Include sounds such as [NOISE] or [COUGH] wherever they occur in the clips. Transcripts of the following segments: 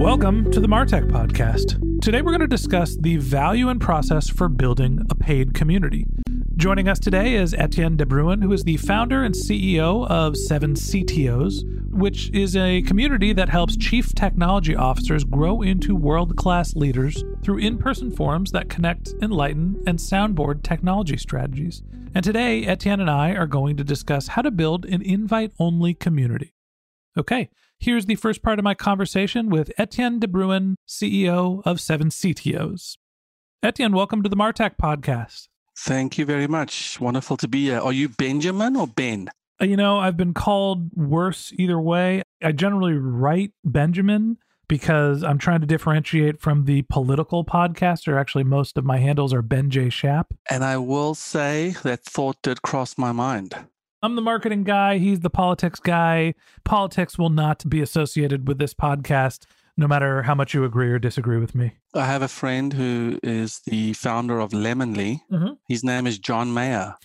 Welcome to the Martech Podcast. Today we're going to discuss the value and process for building a paid community. Joining us today is Etienne de Bruin, who is the founder and CEO of Seven CTOs, which is a community that helps chief technology officers grow into world class leaders through in person forums that connect, enlighten, and soundboard technology strategies. And today, Etienne and I are going to discuss how to build an invite only community. Okay, Here's the first part of my conversation with Etienne de Bruin, CEO of Seven CTOs. Etienne, welcome to the Martech podcast. Thank you very much. Wonderful to be here. Are you Benjamin or Ben? Uh, you know, I've been called worse either way. I generally write Benjamin because I'm trying to differentiate from the political podcaster. Actually, most of my handles are Ben J. Shap. And I will say that thought did cross my mind. I'm the marketing guy. He's the politics guy. Politics will not be associated with this podcast, no matter how much you agree or disagree with me. I have a friend who is the founder of Lemonly. Mm-hmm. His name is John Mayer. [LAUGHS]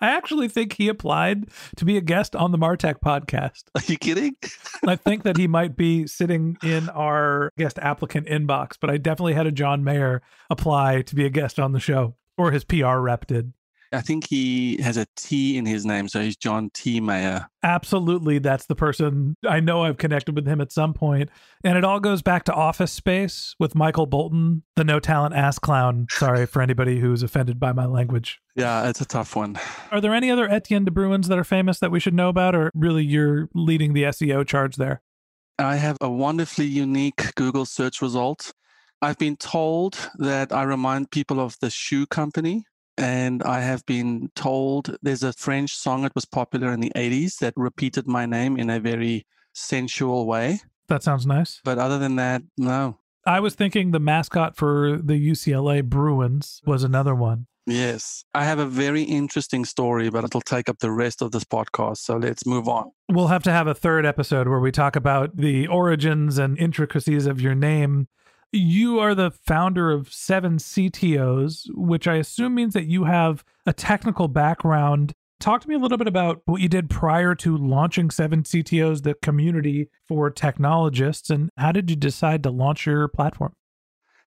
I actually think he applied to be a guest on the Martech podcast. Are you kidding? I think that he [LAUGHS] might be sitting in our guest applicant inbox, but I definitely had a John Mayer apply to be a guest on the show, or his PR rep did. I think he has a T in his name, so he's John T. Mayer. Absolutely, that's the person. I know I've connected with him at some point, and it all goes back to Office Space with Michael Bolton, the no talent ass clown. Sorry for anybody who's offended by my language. Yeah, it's a tough one. Are there any other Etienne de Bruins that are famous that we should know about, or really you're leading the SEO charge there? I have a wonderfully unique Google search result. I've been told that I remind people of the shoe company and I have been told there's a French song that was popular in the 80s that repeated my name in a very sensual way. That sounds nice. But other than that, no. I was thinking the mascot for the UCLA Bruins was another one. Yes. I have a very interesting story, but it'll take up the rest of this podcast. So let's move on. We'll have to have a third episode where we talk about the origins and intricacies of your name. You are the founder of Seven CTOs, which I assume means that you have a technical background. Talk to me a little bit about what you did prior to launching Seven CTOs, the community for technologists, and how did you decide to launch your platform?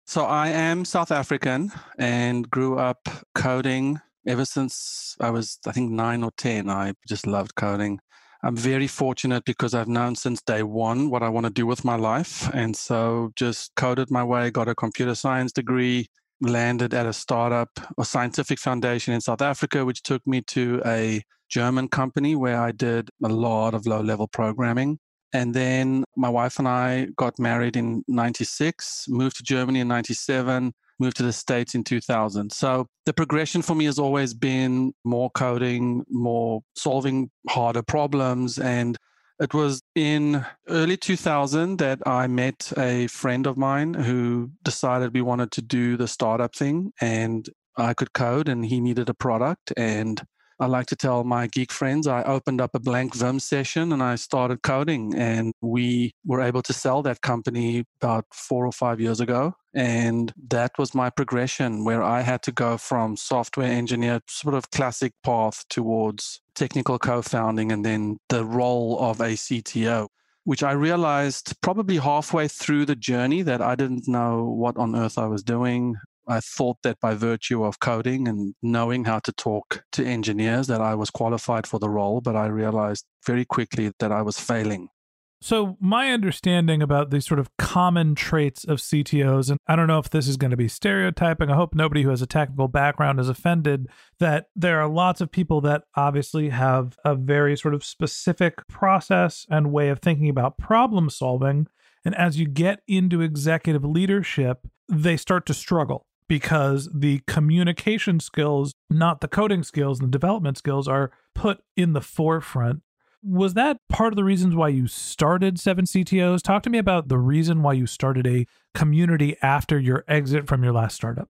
So, I am South African and grew up coding ever since I was, I think, nine or 10. I just loved coding. I'm very fortunate because I've known since day one what I want to do with my life. And so just coded my way, got a computer science degree, landed at a startup or scientific foundation in South Africa, which took me to a German company where I did a lot of low level programming. And then my wife and I got married in 96, moved to Germany in 97, moved to the States in 2000. So the progression for me has always been more coding, more solving harder problems. And it was in early 2000 that I met a friend of mine who decided we wanted to do the startup thing and I could code and he needed a product. And I like to tell my geek friends I opened up a blank Vim session and I started coding. And we were able to sell that company about four or five years ago. And that was my progression where I had to go from software engineer, sort of classic path towards technical co founding and then the role of a CTO which I realized probably halfway through the journey that I didn't know what on earth I was doing. I thought that by virtue of coding and knowing how to talk to engineers that I was qualified for the role, but I realized very quickly that I was failing. So, my understanding about these sort of common traits of CTOs, and I don't know if this is going to be stereotyping. I hope nobody who has a technical background is offended that there are lots of people that obviously have a very sort of specific process and way of thinking about problem solving. And as you get into executive leadership, they start to struggle because the communication skills, not the coding skills and the development skills, are put in the forefront was that part of the reasons why you started Seven CTOs? Talk to me about the reason why you started a community after your exit from your last startup.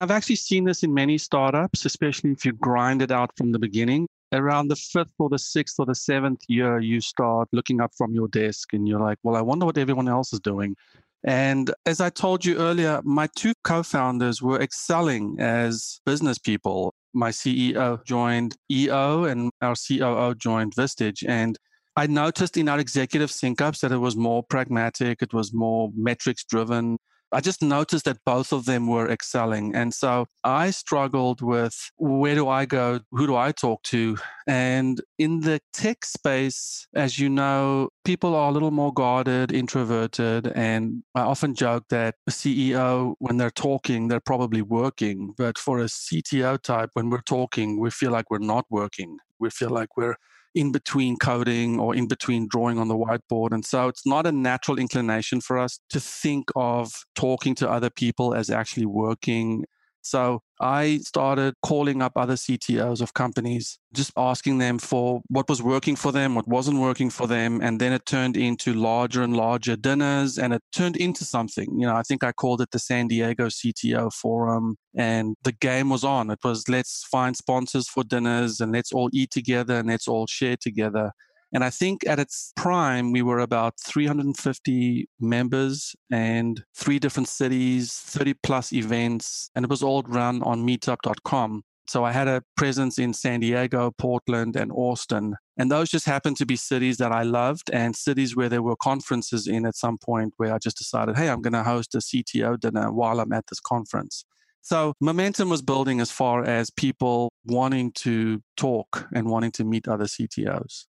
I've actually seen this in many startups, especially if you grind it out from the beginning. Around the fifth or the sixth or the seventh year, you start looking up from your desk and you're like, well, I wonder what everyone else is doing. And as I told you earlier, my two co founders were excelling as business people my CEO joined EO and our COO joined Vistage. And I noticed in our executive sync ups that it was more pragmatic, it was more metrics driven. I just noticed that both of them were excelling. And so I struggled with where do I go? Who do I talk to? And in the tech space, as you know, people are a little more guarded, introverted. And I often joke that a CEO, when they're talking, they're probably working. But for a CTO type, when we're talking, we feel like we're not working. We feel like we're in between coding or in between drawing on the whiteboard. And so it's not a natural inclination for us to think of talking to other people as actually working so I started calling up other CTOs of companies, just asking them for what was working for them, what wasn't working for them. And then it turned into larger and larger dinners and it turned into something. You know, I think I called it the San Diego CTO Forum and the game was on. It was let's find sponsors for dinners and let's all eat together and let's all share together. And I think at its prime, we were about 350 members and three different cities, 30 plus events, and it was all run on meetup.com. So I had a presence in San Diego, Portland, and Austin. And those just happened to be cities that I loved and cities where there were conferences in at some point where I just decided, hey, I'm going to host a CTO dinner while I'm at this conference. So momentum was building as far as people wanting to talk and wanting to meet other CTOs.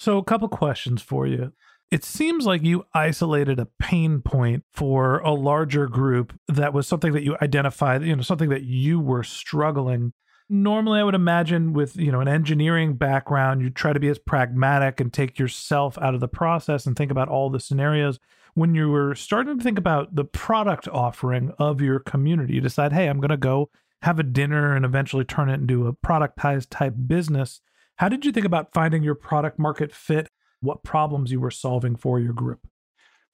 So, a couple questions for you. It seems like you isolated a pain point for a larger group that was something that you identified, you know, something that you were struggling. Normally, I would imagine with, you know, an engineering background, you try to be as pragmatic and take yourself out of the process and think about all the scenarios. When you were starting to think about the product offering of your community, you decide, hey, I'm going to go have a dinner and eventually turn it into a productized type business how did you think about finding your product market fit? What problems you were solving for your group?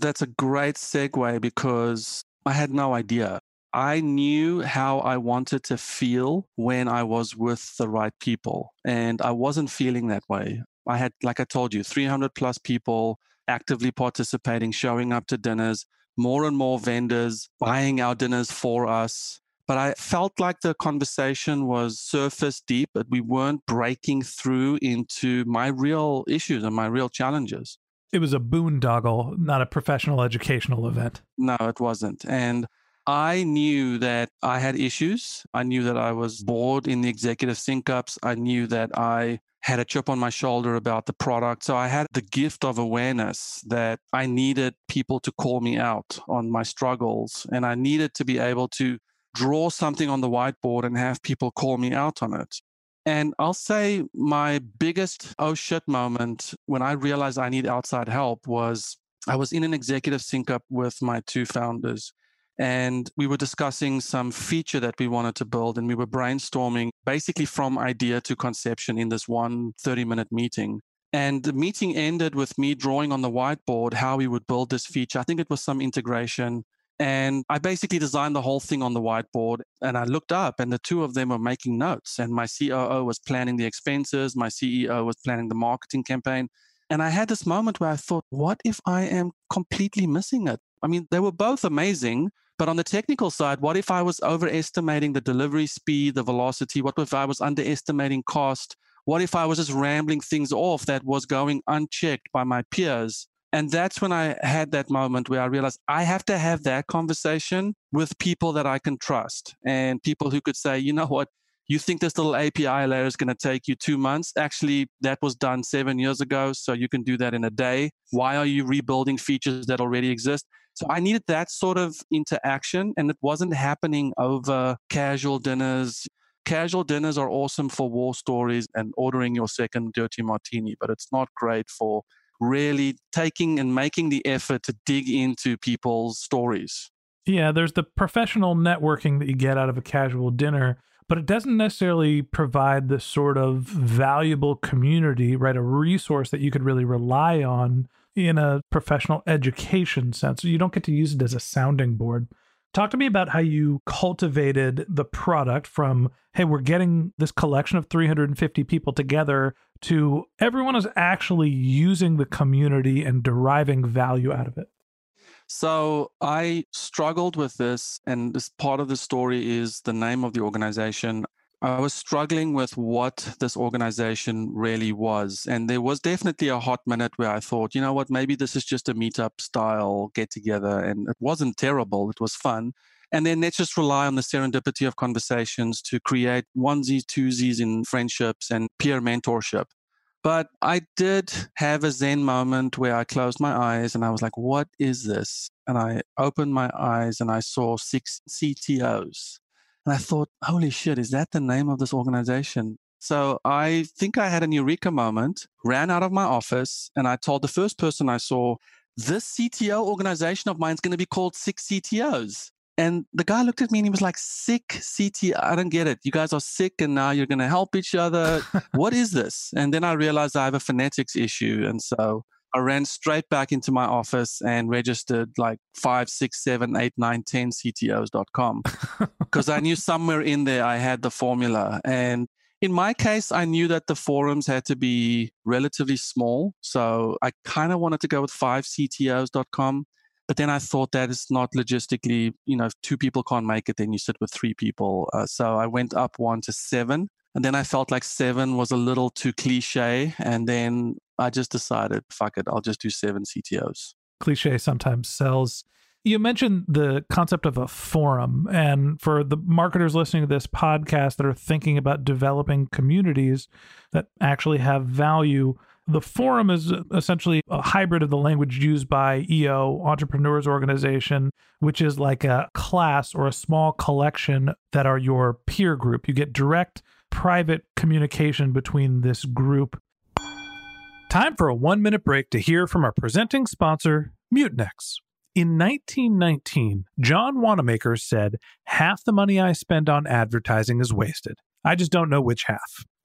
That's a great segue because I had no idea. I knew how I wanted to feel when I was with the right people, and I wasn't feeling that way. I had, like I told you, 300 plus people actively participating, showing up to dinners, more and more vendors buying our dinners for us. But I felt like the conversation was surface deep, but we weren't breaking through into my real issues and my real challenges. It was a boondoggle, not a professional educational event. No, it wasn't. And I knew that I had issues. I knew that I was bored in the executive sync ups. I knew that I had a chip on my shoulder about the product. So I had the gift of awareness that I needed people to call me out on my struggles. And I needed to be able to draw something on the whiteboard and have people call me out on it. And I'll say my biggest oh shit moment when I realized I need outside help was I was in an executive sync up with my two founders. And we were discussing some feature that we wanted to build. And we were brainstorming basically from idea to conception in this one 30 minute meeting. And the meeting ended with me drawing on the whiteboard how we would build this feature. I think it was some integration And I basically designed the whole thing on the whiteboard. And I looked up, and the two of them were making notes. And my COO was planning the expenses, my CEO was planning the marketing campaign. And I had this moment where I thought, what if I am completely missing it? I mean, they were both amazing. But on the technical side, what if I was overestimating the delivery speed, the velocity? What if I was underestimating cost? What if I was just rambling things off that was going unchecked by my peers? And that's when I had that moment where I realized I have to have that conversation with people that I can trust and people who could say, you know what, you think this little API layer is going to take you two months. Actually, that was done seven years ago. So you can do that in a day. Why are you rebuilding features that already exist? So I needed that sort of interaction, and it wasn't happening over casual dinners. Casual dinners are awesome for war stories and ordering your second dirty martini, but it's not great for really taking and making the effort to dig into people's stories. Yeah, there's the professional networking that you get out of a casual dinner, but it doesn't necessarily provide the sort of valuable community, right? A resource that you could really rely on in a professional education sense. You don't get to use it as a sounding board. Talk to me about how you cultivated the product from, hey, we're getting this collection of 350 people together to everyone is actually using the community and deriving value out of it. So I struggled with this, and this part of the story is the name of the organization. I was struggling with what this organization really was. And there was definitely a hot minute where I thought, you know what, maybe this is just a meetup style get together. And it wasn't terrible, it was fun. And then let's just rely on the serendipity of conversations to create onesies, twosies in friendships and peer mentorship. But I did have a Zen moment where I closed my eyes and I was like, what is this? And I opened my eyes and I saw six CTOs. And I thought, holy shit, is that the name of this organization? So I think I had an eureka moment, ran out of my office, and I told the first person I saw, this CTO organization of mine is going to be called Six CTOs. And the guy looked at me and he was like, sick CT. I don't get it. You guys are sick and now you're going to help each other. what is this? And then I realized I have a phonetics issue. And so I ran straight back into my office and registered like five, six, seven, eight, nine, 10 CTOs.com because I knew [LAUGHS] somewhere in there I had the formula. And in my case, I knew that the forums had to be relatively small. So I kind of wanted to go with five CTOs.com but then I thought that is not logistically, you know, if two people can't make it, then you sit with three people. Uh, so I went up one to seven. And then I felt like seven was a little too cliche. And then I just decided, fuck it, I'll just do seven CTOs. Cliche sometimes sells. You mentioned the concept of a forum. And for the marketers listening to this podcast that are thinking about developing communities that actually have value, the forum is essentially a hybrid of the language used by EO, Entrepreneurs Organization, which is like a class or a small collection that are your peer group. You get direct private communication between this group. Time for a one minute break to hear from our presenting sponsor, Mutinex. In 1919, John Wanamaker said, Half the money I spend on advertising is wasted. I just don't know which half.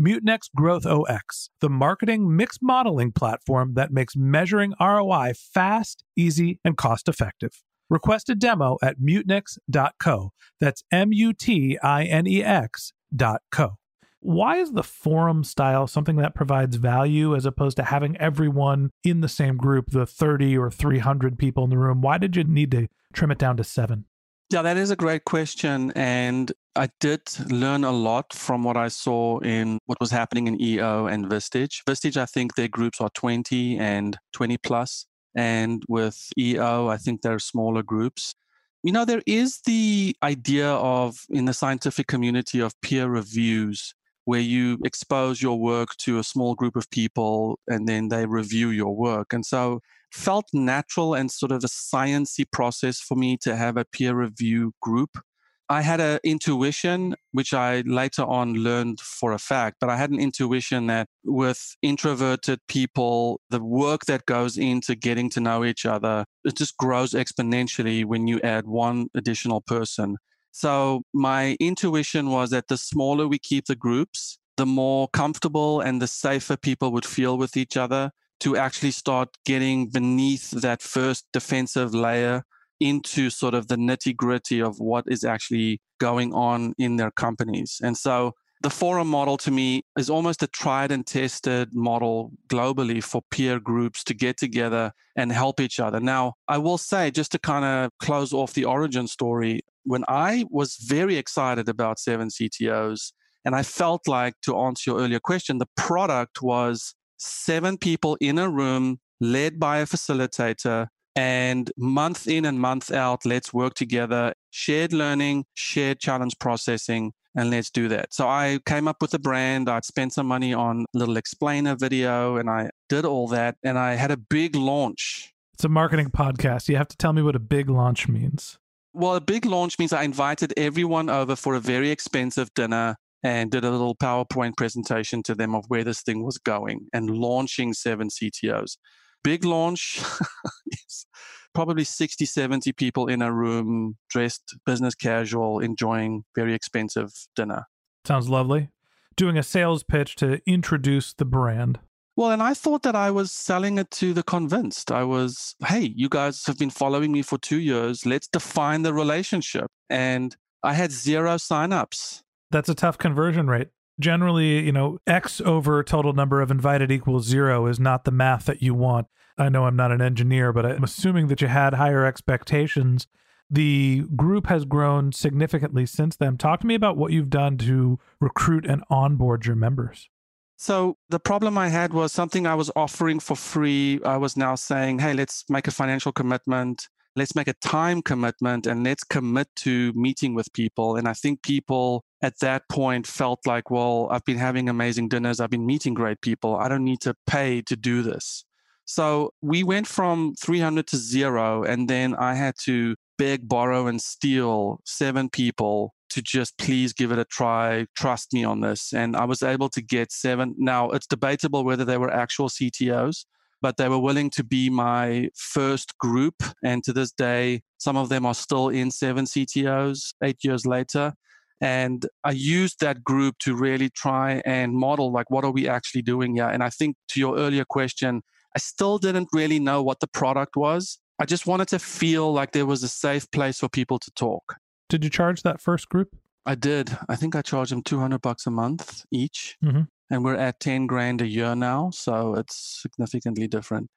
Mutinex GrowthOS, the marketing mix modeling platform that makes measuring ROI fast, easy, and cost effective. Request a demo at mutinex.co. That's M U T I N E X.co. Why is the forum style something that provides value as opposed to having everyone in the same group, the 30 or 300 people in the room? Why did you need to trim it down to seven? Yeah, that is a great question. And I did learn a lot from what I saw in what was happening in EO and Vistage. Vistage, I think their groups are 20 and 20 plus. And with EO, I think they're smaller groups. You know, there is the idea of in the scientific community of peer reviews where you expose your work to a small group of people and then they review your work. And so felt natural and sort of a sciency process for me to have a peer review group. I had an intuition, which I later on learned for a fact, but I had an intuition that with introverted people, the work that goes into getting to know each other, it just grows exponentially when you add one additional person. So my intuition was that the smaller we keep the groups, the more comfortable and the safer people would feel with each other to actually start getting beneath that first defensive layer into sort of the nitty gritty of what is actually going on in their companies. And so the forum model to me is almost a tried and tested model globally for peer groups to get together and help each other. Now, I will say, just to kind of close off the origin story, when I was very excited about Seven CTOs, and I felt like, to answer your earlier question, the product was seven people in a room led by a facilitator and month in and month out let's work together shared learning shared challenge processing and let's do that. So i came up with a brand. I'd spent some money on a little explainer video and i did all that and i had a big launch. It's a marketing podcast. You have to tell me what a big launch means. Well a big launch means i invited everyone over for a very expensive dinner and did a little PowerPoint presentation to them of where this thing was going and launching seven CTOs. Big launch, [LAUGHS] probably 60, 70 people in a room, dressed business casual, enjoying very expensive dinner. Sounds lovely. Doing a sales pitch to introduce the brand. Well, and I thought that I was selling it to the convinced. I was, hey, you guys have been following me for two years. Let's define the relationship. And I had zero signups that's a tough conversion rate. Generally, you know, X over total number of invited equals zero is not the math that you want. I know I'm not an engineer, but I'm assuming that you had higher expectations. The group has grown significantly since then. Talk to me about what you've done to recruit and onboard your members. So, the problem I had was something I was offering for free. I was now saying, hey, let's make a financial commitment let's make a time commitment and let's commit to meeting with people. And I think people at that point felt like, well, I've been having amazing dinners, I've been meeting great people, I don't need to pay to do this. So we went from 300 to zero, and then I had to beg, borrow, and steal seven people to just please give it a try, trust me on this. And I was able to get seven. Now, it's debatable whether they were actual CTOs, but they were willing to be my first group. And to this day, some of them are still in seven CTOs eight years later. And I used that group to really try and model like, what are we actually doing here? And I think to your earlier question, I still didn't really know what the product was. I just wanted to feel like there was a safe place for people to talk. Did you charge that first group? I did. I think I charged them 200 bucks a month each. Mm-hmm. and we're at 10 grand a year now so it's significantly different.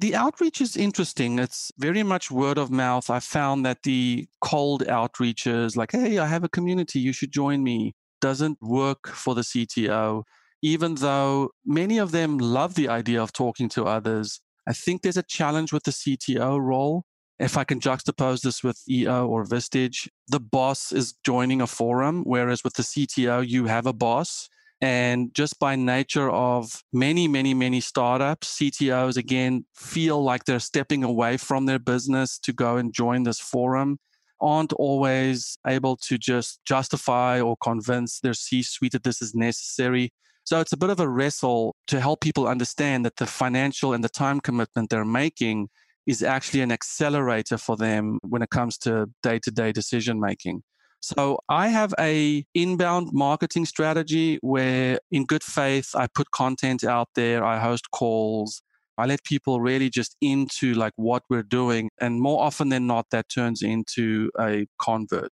The outreach is interesting. It's very much word of mouth. I found that the cold outreaches like hey i have a community you should join me doesn't work for the cto even though many of them love the idea of talking to others i think there's a challenge with the cto role if I can juxtapose this with EO or Vistage, the boss is joining a forum, whereas with the CTO, you have a boss. And just by nature of many, many, many startups, CTOs again feel like they're stepping away from their business to go and join this forum, aren't always able to just justify or convince their C suite that this is necessary. So it's a bit of a wrestle to help people understand that the financial and the time commitment they're making is actually an accelerator for them when it comes to day to day decision making. So I have a inbound marketing strategy where in good faith I put content out there, I host calls, I let people really just into like what we're doing and more often than not that turns into a convert.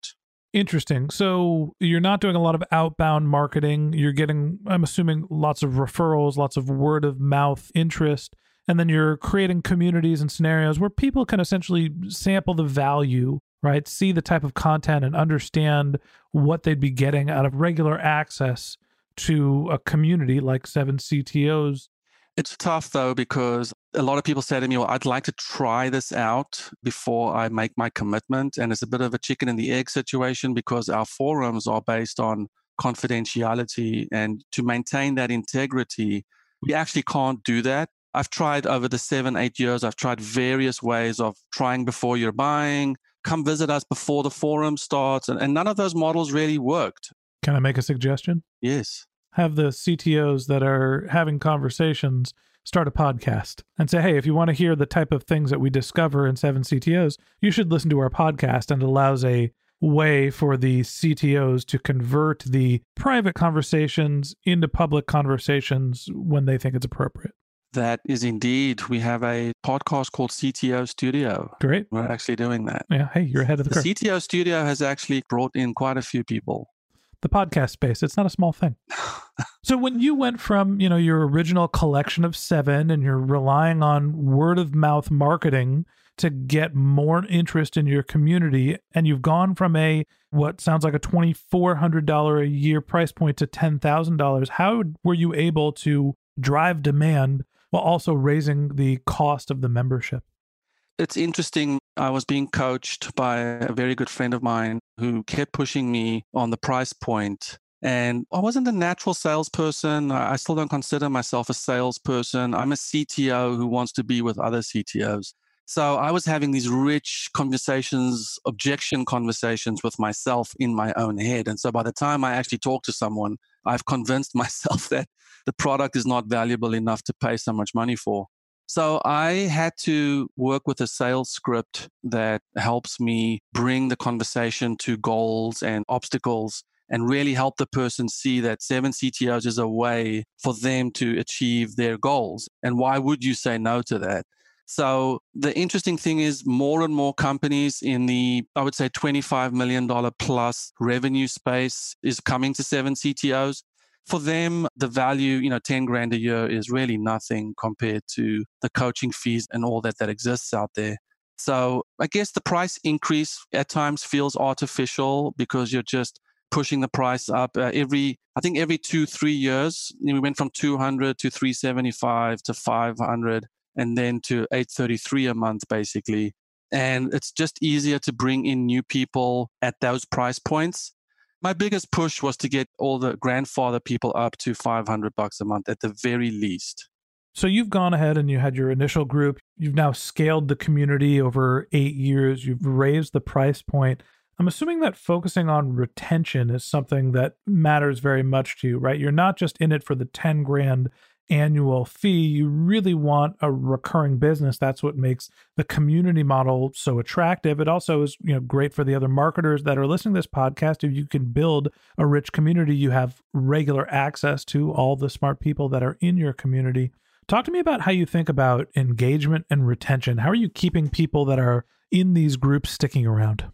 Interesting. So you're not doing a lot of outbound marketing. You're getting, I'm assuming, lots of referrals, lots of word of mouth interest. And then you're creating communities and scenarios where people can essentially sample the value, right? See the type of content and understand what they'd be getting out of regular access to a community like Seven CTOs it's tough though because a lot of people say to me, "Well, I'd like to try this out before I make my commitment," and it's a bit of a chicken and the egg situation because our forums are based on confidentiality, and to maintain that integrity, we actually can't do that. I've tried over the seven, eight years. I've tried various ways of trying before you're buying. Come visit us before the forum starts, and, and none of those models really worked. Can I make a suggestion? Yes have the CTOs that are having conversations start a podcast and say, hey, if you want to hear the type of things that we discover in Seven CTOs, you should listen to our podcast. And it allows a way for the CTOs to convert the private conversations into public conversations when they think it's appropriate. That is indeed. We have a podcast called CTO Studio. Great. We're actually doing that. Yeah. Hey, you're ahead of the, the curve. CTO Studio has actually brought in quite a few people the podcast space. It's not a small thing. [LAUGHS] so when you went from, you know, your original collection of 7 and you're relying on word of mouth marketing to get more interest in your community and you've gone from a what sounds like a $2400 a year price point to $10,000, how were you able to drive demand while also raising the cost of the membership? It's interesting. I was being coached by a very good friend of mine who kept pushing me on the price point. And I wasn't a natural salesperson. I still don't consider myself a salesperson. I'm a CTO who wants to be with other CTOs. So I was having these rich conversations, objection conversations with myself in my own head. And so by the time I actually talk to someone, I've convinced [LAUGHS] myself that the product is not valuable enough to pay so much money for. So I had to work with a sales script that helps me bring the conversation to goals and obstacles and really help the person see that seven CTOs is a way for them to achieve their goals. And why would you say no to that? So the interesting thing is more and more companies in the, I would say, $25 million plus revenue space is coming to seven CTOs for them, the value, you know, 10 grand a year is really nothing compared to the coaching fees and all that that exists out there. So I guess the price increase at times feels artificial because you're just pushing the price up uh, every, I think every two, three years. we went from 200 to 375 to 500 and then to 833 a month, basically. And it's just easier to bring in new people at those price points my biggest push was to get all the grandfather people up to 500 bucks a month at the very least. So you've gone ahead and you had your initial group. You've now scaled the community over eight years. You've raised the price point. I'm assuming that focusing on retention is something that matters very much to you, right? You're not just in it for the 10 grand annual fee. You really want a recurring business. That's what makes the community model so attractive. It also is, you know, great for the other marketers that are listening to this podcast. If you can build a rich community, you have regular access to all the smart people that are in your community. Talk to me about how you think about engagement and retention. How are you keeping people that are in these groups sticking around?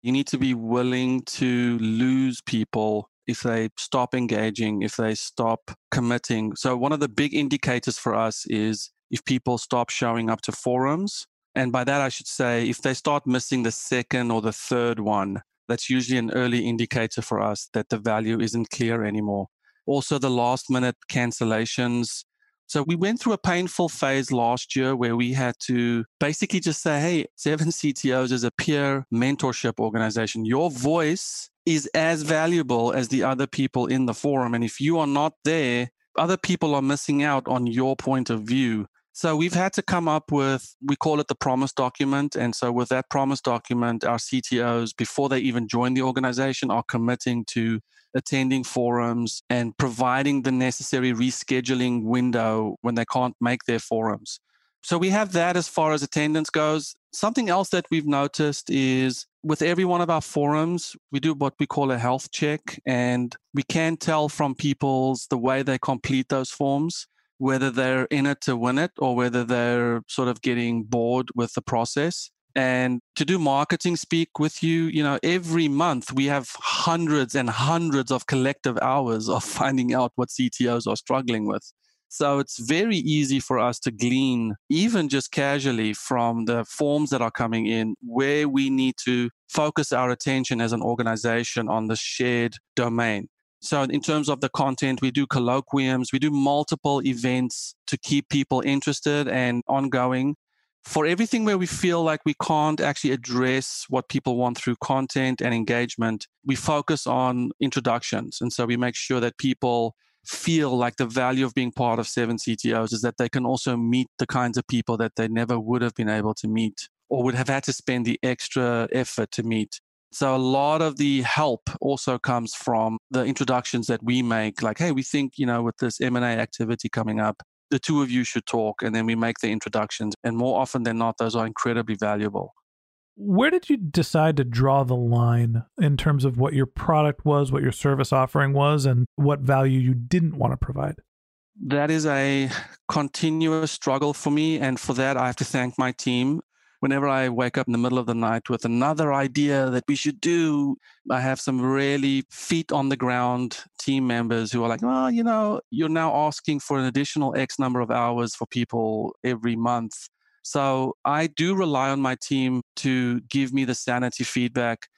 You need to be willing to lose people if they stop engaging, if they stop committing. So, one of the big indicators for us is if people stop showing up to forums. And by that, I should say, if they start missing the second or the third one, that's usually an early indicator for us that the value isn't clear anymore. Also, the last minute cancellations. So, we went through a painful phase last year where we had to basically just say, hey, Seven [LAUGHS] CTOs is a peer mentorship organization. Your voice is as valuable as the other people in the forum. And if you are not there, other people are missing out on your point of view. So we've had to come up with, we call it the promise document. And so with that promise document, our CTOs, before they even join the organization, are committing to attending forums and providing the necessary rescheduling window when they can't make their forums. So we have that as far as attendance goes. Something else that we've noticed is with every one of our forums, we do what we call a health check, and we can tell from people's the way they complete those forms whether they're in it to win it or whether they're sort of getting bored with the process. And to do marketing speak with you, you know, every month we have hundreds and hundreds of collective hours of [LAUGHS] finding out what CTOs are struggling with. So it's very easy for us to glean, even just casually, from the forms that are coming in, where we need to focus our attention as an organization on the shared domain. So, in terms of the content, we do colloquiums, we do multiple events to keep people interested and ongoing. For everything where we feel like we can't actually address what people want through content and engagement, we focus on introductions. And so we make sure that people feel like the value of being part of seven CTOs is that they can also meet the kinds of people that they never would have been able to meet or would have had to spend the extra effort to meet. So a lot of the help also comes from the introductions that we make like hey we think you know with this M&A activity coming up the two of you should talk and then we make the introductions and more often than not those are incredibly valuable where did you decide to draw the line in terms of what your product was, what your service offering was, and what value you didn't want to provide? That is a continuous struggle for me. And for that, I have to thank my team. Whenever I wake up in the middle of the night with another idea that we should do, I have some really feet on the ground team members who are like, well, you know, you're now asking for an additional X number of hours for people every month so I do rely on my team to give me the sanity feedback.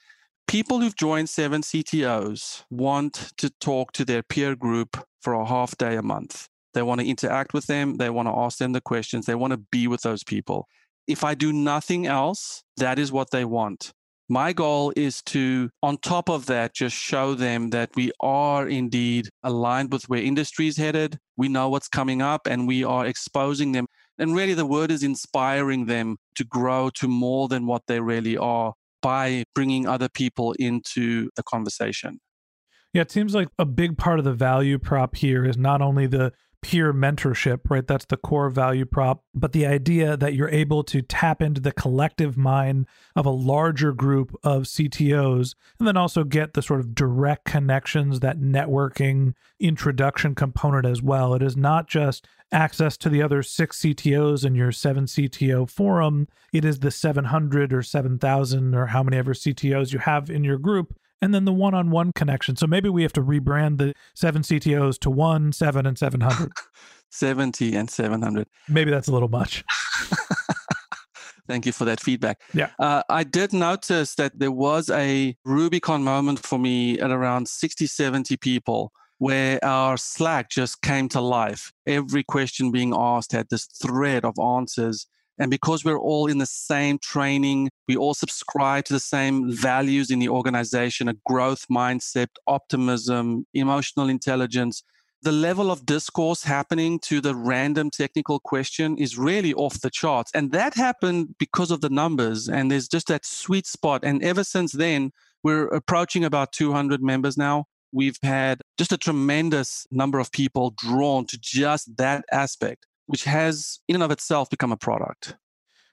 People who've joined seven CTOs want to talk to their peer group for a half day a month. They want to interact with them. They want to ask them the questions. They want to be with those people. If I do nothing else, that is what they want. My goal is to, on top of that, just show them that we are indeed aligned with where industry is headed. We know what's coming up and we are exposing them. And really, the word is inspiring them to grow to more than what they really are by bringing other people into the conversation. Yeah, it seems like a big part of the value prop here is not only the peer mentorship, right? That's the core value prop, but the idea that you're able to tap into the collective mind of a larger group of CTOs and then also get the sort of direct connections, that networking introduction component as well. It is not just access to the other six CTOs in your seven CTO forum. It is the 700 or 7,000 or how many ever CTOs you have in your group. And then the one on one connection. So maybe we have to rebrand the seven CTOs to one, seven, and 700. [LAUGHS] 70 and 700. Maybe that's a little much. [LAUGHS] Thank you for that feedback. Yeah. Uh, I did notice that there was a Rubicon moment for me at around 60, 70 people where our Slack just came to life. Every question being asked had this thread of answers. And because we're all in the same training, we all subscribe to the same values in the organization a growth mindset, optimism, emotional intelligence. The level of discourse happening to the random technical question is really off the charts. And that happened because of the numbers. And there's just that sweet spot. And ever since then, we're approaching about 200 members now we've had just a tremendous number of people drawn to just that aspect, which has in and of itself become a product.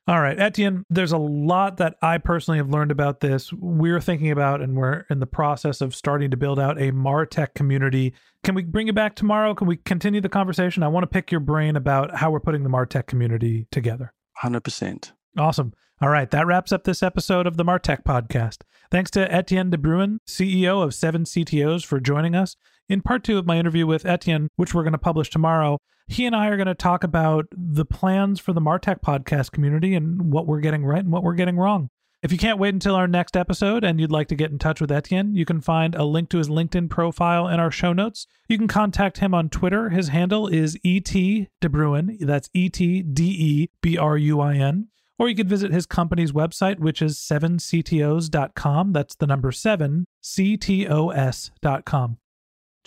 All right, Etienne, there's a lot that I personally have learned about this. We're thinking about and we're in the process of starting to build out a Martech community. Can we bring it back tomorrow? Can we continue the conversation? I want to pick your brain about how we're putting the Martech community together. 100%. Awesome. All right, that wraps up this episode of the Martech podcast. Thanks to Etienne de Bruin, CEO of Seven CTOs, for joining us. In part two of my interview with Etienne, which we're going to publish tomorrow, he and I are going to talk about the plans for the Martech podcast community and what we're getting right and what we're getting wrong. If you can't wait until our next episode and you'd like to get in touch with Etienne, you can find a link to his LinkedIn profile in our show notes. You can contact him on Twitter. His handle is ET De Bruin. That's E T D E B R U I N. Or you could visit his company's website, which is 7ctos.com. That's the number 7, C T O S.com.